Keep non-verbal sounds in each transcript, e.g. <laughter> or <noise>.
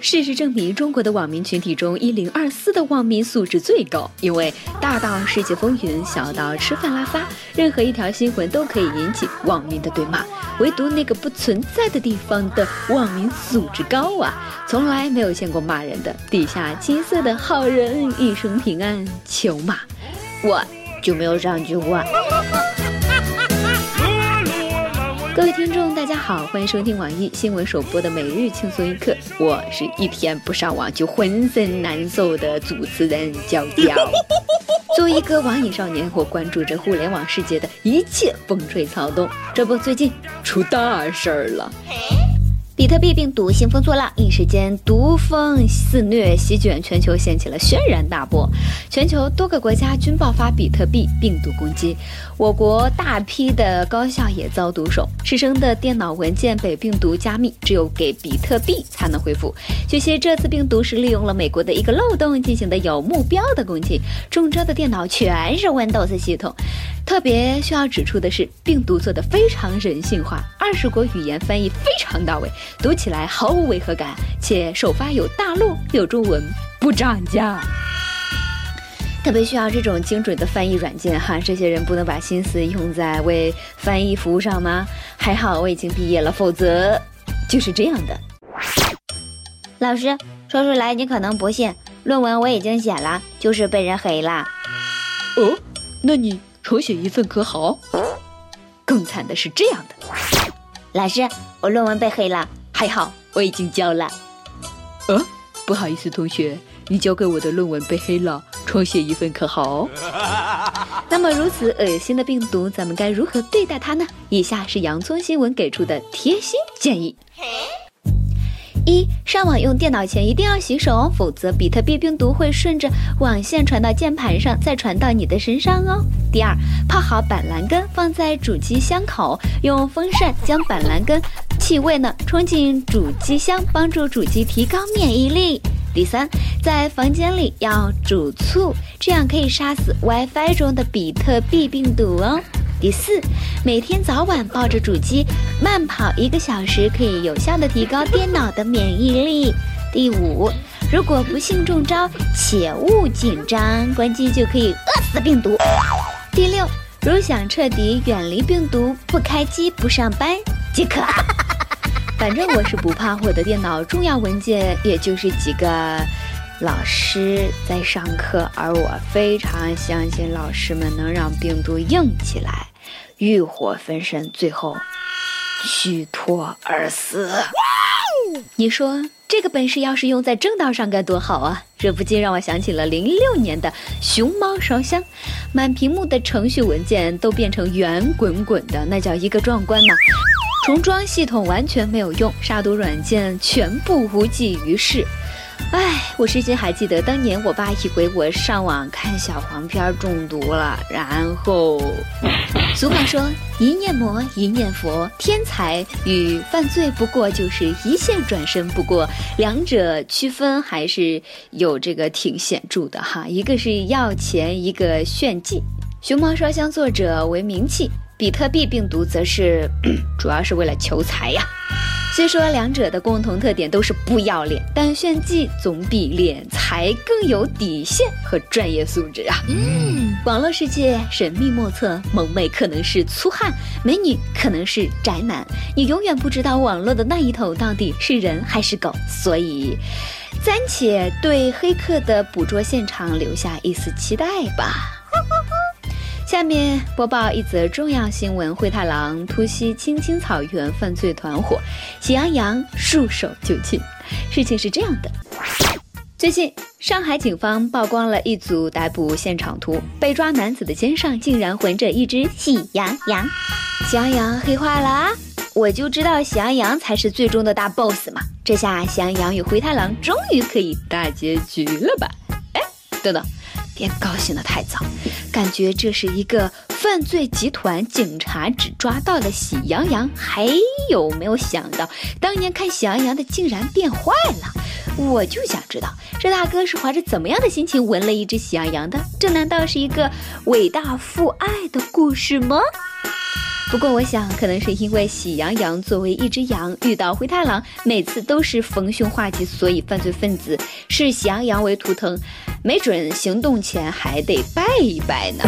事实证明，中国的网民群体中，一零二四的网民素质最高。因为大到世界风云，小到吃饭拉撒，任何一条新闻都可以引起网民的对骂。唯独那个不存在的地方的网民素质高啊，从来没有见过骂人的。底下金色的好人一生平安，求骂，我就没有这句话。各位听众，大家好，欢迎收听网易新闻首播的每日轻松一刻。我是一天不上网就浑身难受的主持人娇娇。<laughs> 作为一个网瘾少年，我关注着互联网世界的一切风吹草动。这不，最近出大事儿了。比特币病毒兴风作浪，一时间毒风肆虐，席卷全球，掀起了轩然大波。全球多个国家均爆发比特币病毒攻击，我国大批的高校也遭毒手，师生的电脑文件被病毒加密，只有给比特币才能恢复。据悉，这次病毒是利用了美国的一个漏洞进行的有目标的攻击，中招的电脑全是 Windows 系统。特别需要指出的是，病毒做的非常人性化，二十国语言翻译非常到位，读起来毫无违和感，且首发有大陆有中文，不涨价。特别需要这种精准的翻译软件哈，这些人不能把心思用在为翻译服务上吗？还好我已经毕业了，否则 <laughs> 就是这样的。老师说出来你可能不信，论文我已经写了，就是被人黑了。哦，那你？重写一份可好？更惨的是这样的，老师，我论文被黑了，还好我已经交了。呃，不好意思，同学，你交给我的论文被黑了，重写一份可好？<laughs> 那么如此恶心的病毒，咱们该如何对待它呢？以下是洋葱新闻给出的贴心建议。一上网用电脑前一定要洗手哦，否则比特币病毒会顺着网线传到键盘上，再传到你的身上哦。第二，泡好板蓝根放在主机箱口，用风扇将板蓝根气味呢冲进主机箱，帮助主机提高免疫力。第三，在房间里要煮醋，这样可以杀死 WiFi 中的比特币病毒哦。第四，每天早晚抱着主机慢跑一个小时，可以有效的提高电脑的免疫力。第五，如果不幸中招，且勿紧张，关机就可以饿死病毒。第六，如想彻底远离病毒，不开机不上班即可。反正我是不怕我的电脑重要文件，也就是几个老师在上课，而我非常相信老师们能让病毒硬起来。欲火焚身，最后虚脱而死。你说这个本事要是用在正道上该多好啊！这不禁让我想起了零六年的熊猫烧香，满屏幕的程序文件都变成圆滚滚的，那叫一个壮观呐！重装系统完全没有用，杀毒软件全部无济于事。唉，我至今还记得当年我爸以为我上网看小黄片中毒了，然后，<laughs> 俗话说一念魔一念佛，天才与犯罪不过就是一线转身，不过两者区分还是有这个挺显著的哈，一个是要钱，一个炫技。熊猫烧香作者为名气，比特币病毒则是主要是为了求财呀。虽说两者的共同特点都是不要脸，但炫技总比敛财更有底线和专业素质啊！嗯，网络世界神秘莫测，萌妹可能是粗汉，美女可能是宅男，你永远不知道网络的那一头到底是人还是狗，所以暂且对黑客的捕捉现场留下一丝期待吧。<laughs> 下面播报一则重要新闻：灰太狼突袭青青草原，犯罪团伙，喜羊羊束手就擒。事情是这样的：最近，上海警方曝光了一组逮捕现场图，被抓男子的肩上竟然纹着一只喜羊羊。喜羊羊黑化了啊！我就知道喜羊羊才是最终的大 boss 嘛！这下喜羊羊与灰太狼终于可以大结局了吧？等等。别高兴的太早，感觉这是一个犯罪集团，警察只抓到了喜羊羊，还有没有想到当年看喜羊羊的竟然变坏了？我就想知道这大哥是怀着怎么样的心情闻了一只喜羊羊的？这难道是一个伟大父爱的故事吗？不过我想，可能是因为喜羊羊作为一只羊，遇到灰太狼每次都是逢凶化吉，所以犯罪分子视喜羊羊为图腾，没准行动前还得拜一拜呢。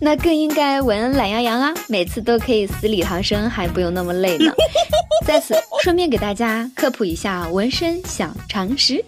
那更应该纹懒羊羊啊，每次都可以死里逃生，还不用那么累呢。<laughs> 在此顺便给大家科普一下纹身小常识。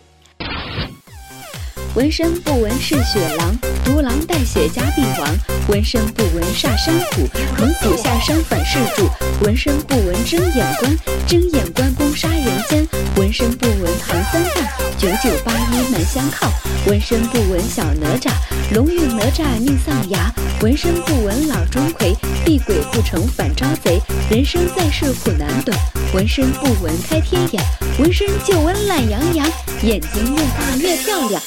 纹身不纹是雪狼，独狼带血加必亡。纹身不纹煞山虎，猛虎下山反噬主。纹身不纹睁眼关，睁眼关公杀人间。纹身不纹唐三藏，九九八一难相靠。纹身不纹小哪吒，龙运哪吒命丧崖。纹身不纹老钟馗，避鬼不成反招贼。人生在世苦难短，纹身不纹开天眼。纹身就纹懒羊羊，眼睛越大越漂亮。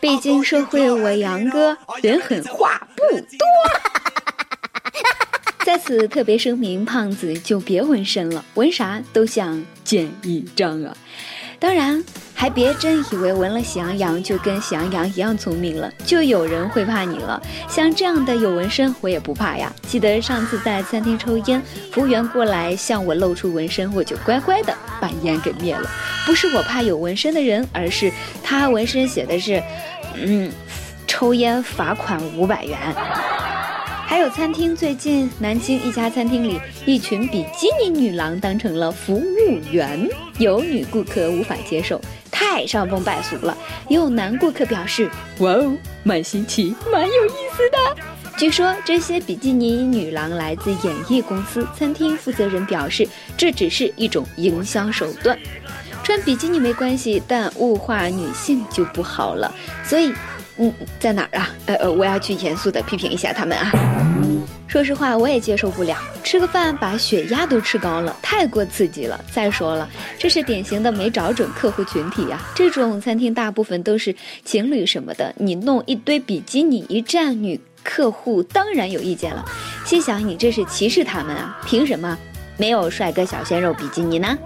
毕竟社会我杨哥人狠话不多。<laughs> 在此特别声明，胖子就别纹身了，纹啥都像见一张啊！当然。还别真以为纹了喜羊羊就跟喜羊羊一样聪明了，就有人会怕你了。像这样的有纹身，我也不怕呀。记得上次在餐厅抽烟，服务员过来向我露出纹身，我就乖乖的把烟给灭了。不是我怕有纹身的人，而是他纹身写的是，嗯，抽烟罚款五百元。还有餐厅，最近南京一家餐厅里，一群比基尼女郎当成了服务员，有女顾客无法接受，太伤风败俗了。也有男顾客表示：“哇哦，蛮新奇，蛮有意思的。”据说这些比基尼女郎来自演艺公司。餐厅负责人表示，这只是一种营销手段，穿比基尼没关系，但物化女性就不好了。所以。嗯，在哪儿啊？呃呃，我要去严肃的批评一下他们啊！说实话，我也接受不了，吃个饭把血压都吃高了，太过刺激了。再说了，这是典型的没找准客户群体呀。这种餐厅大部分都是情侣什么的，你弄一堆比基尼一站，女客户当然有意见了。心想你这是歧视他们啊？凭什么？没有帅哥小鲜肉比基尼呢，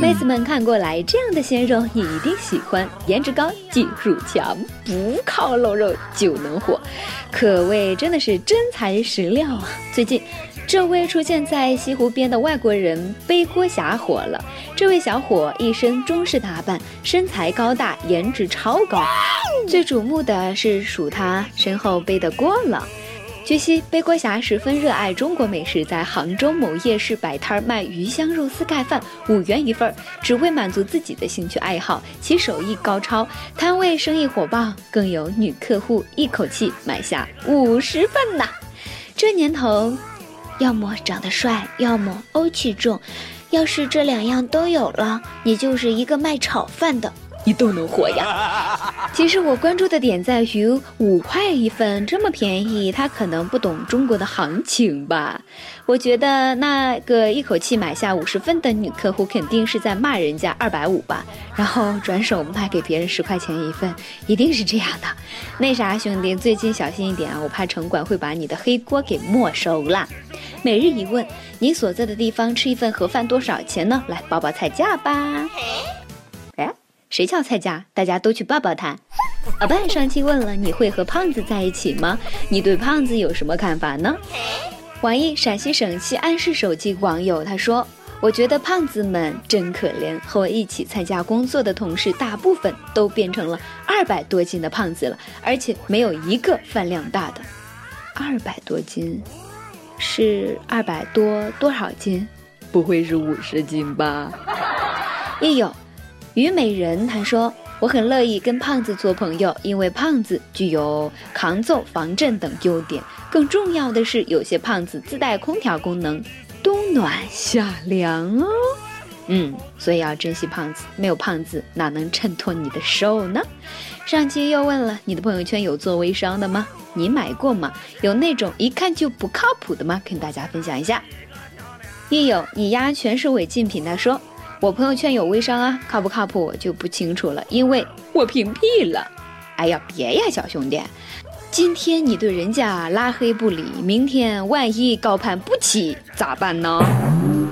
妹子们看过来，这样的鲜肉你一定喜欢，颜值高，技术强，不靠露肉就能火，可谓真的是真材实料啊！最近，这位出现在西湖边的外国人背锅侠火了。这位小伙一身中式打扮，身材高大，颜值超高，最瞩目的是数他身后背的锅了。据悉，背锅侠十分热爱中国美食，在杭州某夜市摆摊卖鱼香肉丝盖饭，五元一份，只为满足自己的兴趣爱好。其手艺高超，摊位生意火爆，更有女客户一口气买下五十份呐！这年头，要么长得帅，要么欧气重，要是这两样都有了，你就是一个卖炒饭的。你都能火呀！<laughs> 其实我关注的点在于五块一份这么便宜，他可能不懂中国的行情吧？我觉得那个一口气买下五十份的女客户肯定是在骂人家二百五吧，然后转手卖给别人十块钱一份，一定是这样的。那啥，兄弟，最近小心一点啊，我怕城管会把你的黑锅给没收了。每日一问，你所在的地方吃一份盒饭多少钱呢？来报报菜价吧。谁叫菜价？大家都去抱抱他。阿爸上期问了，你会和胖子在一起吗？你对胖子有什么看法呢？网易陕西省西安市手机网友他说：“我觉得胖子们真可怜，和我一起参加工作的同事大部分都变成了二百多斤的胖子了，而且没有一个饭量大的。二百多斤，是二百多多少斤？不会是五十斤吧？也有。”虞美人他说：“我很乐意跟胖子做朋友，因为胖子具有抗揍、防震等优点。更重要的是，有些胖子自带空调功能，冬暖夏凉哦。嗯，所以要珍惜胖子，没有胖子哪能衬托你的瘦呢？”上期又问了，你的朋友圈有做微商的吗？你买过吗？有那种一看就不靠谱的吗？跟大家分享一下。亦有你丫全是违禁品，他说。我朋友圈有微商啊，靠不靠谱我就不清楚了，因为我屏蔽了。哎呀，别呀，小兄弟，今天你对人家拉黑不理，明天万一高攀不起咋办呢？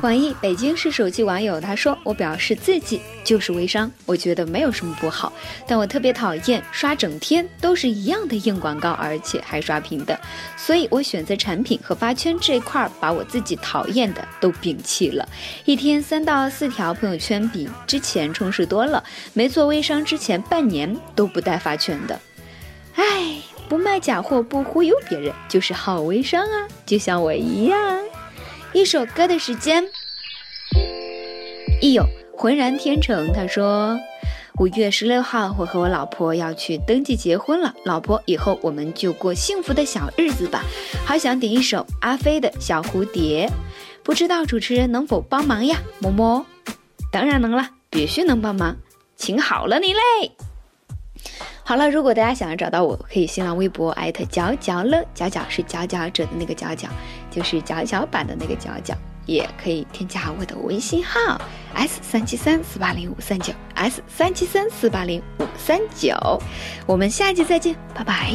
网易北京市手机网友他说：“我表示自己就是微商，我觉得没有什么不好，但我特别讨厌刷整天都是一样的硬广告，而且还刷屏的，所以我选择产品和发圈这块儿，把我自己讨厌的都摒弃了。一天三到四条朋友圈比之前充实多了，没做微商之前半年都不带发圈的。哎，不卖假货，不忽悠别人，就是好微商啊，就像我一样。”一首歌的时间，一有浑然天成。他说，五月十六号，我和我老婆要去登记结婚了。老婆，以后我们就过幸福的小日子吧。好想点一首阿飞的小蝴蝶，不知道主持人能否帮忙呀？么么，当然能了，必须能帮忙，请好了你嘞。好了，如果大家想要找到我，可以新浪微博艾特角角乐，角角是佼佼者的那个角角，就是角角版的那个角角，也可以添加我的微信号 s 三七三四八零五三九 s 三七三四八零五三九，我们下期再见，拜拜。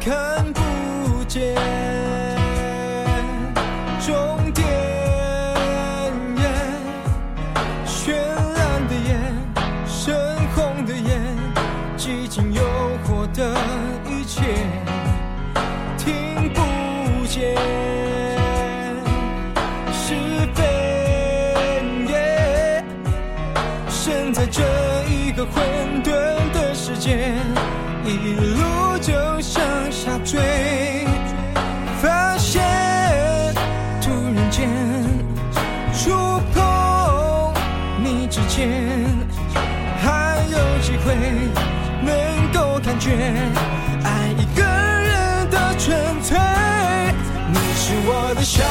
看不见却能够感觉爱一个人的纯粹。你是我的小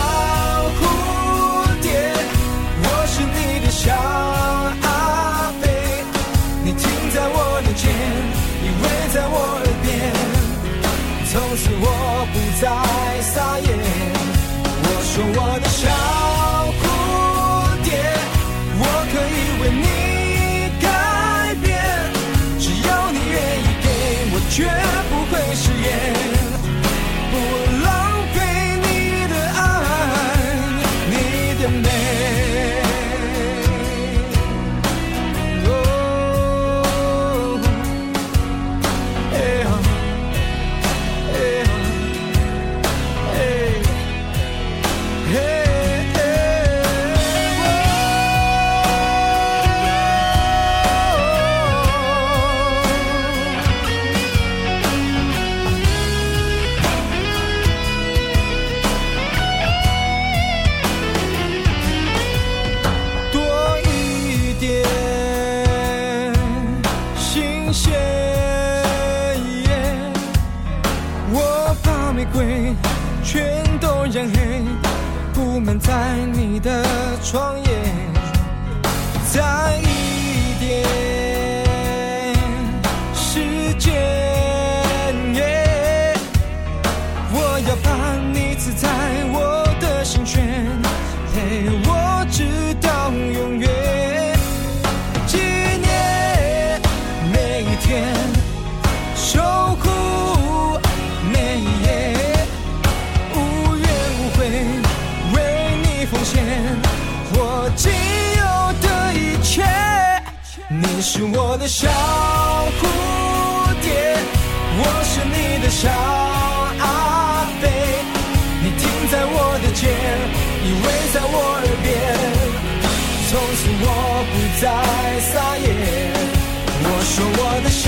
创业仅有的一切，你是我的小蝴蝶，我是你的小阿飞，你停在我的肩，依偎在我耳边，从此我不再撒野。我说我的小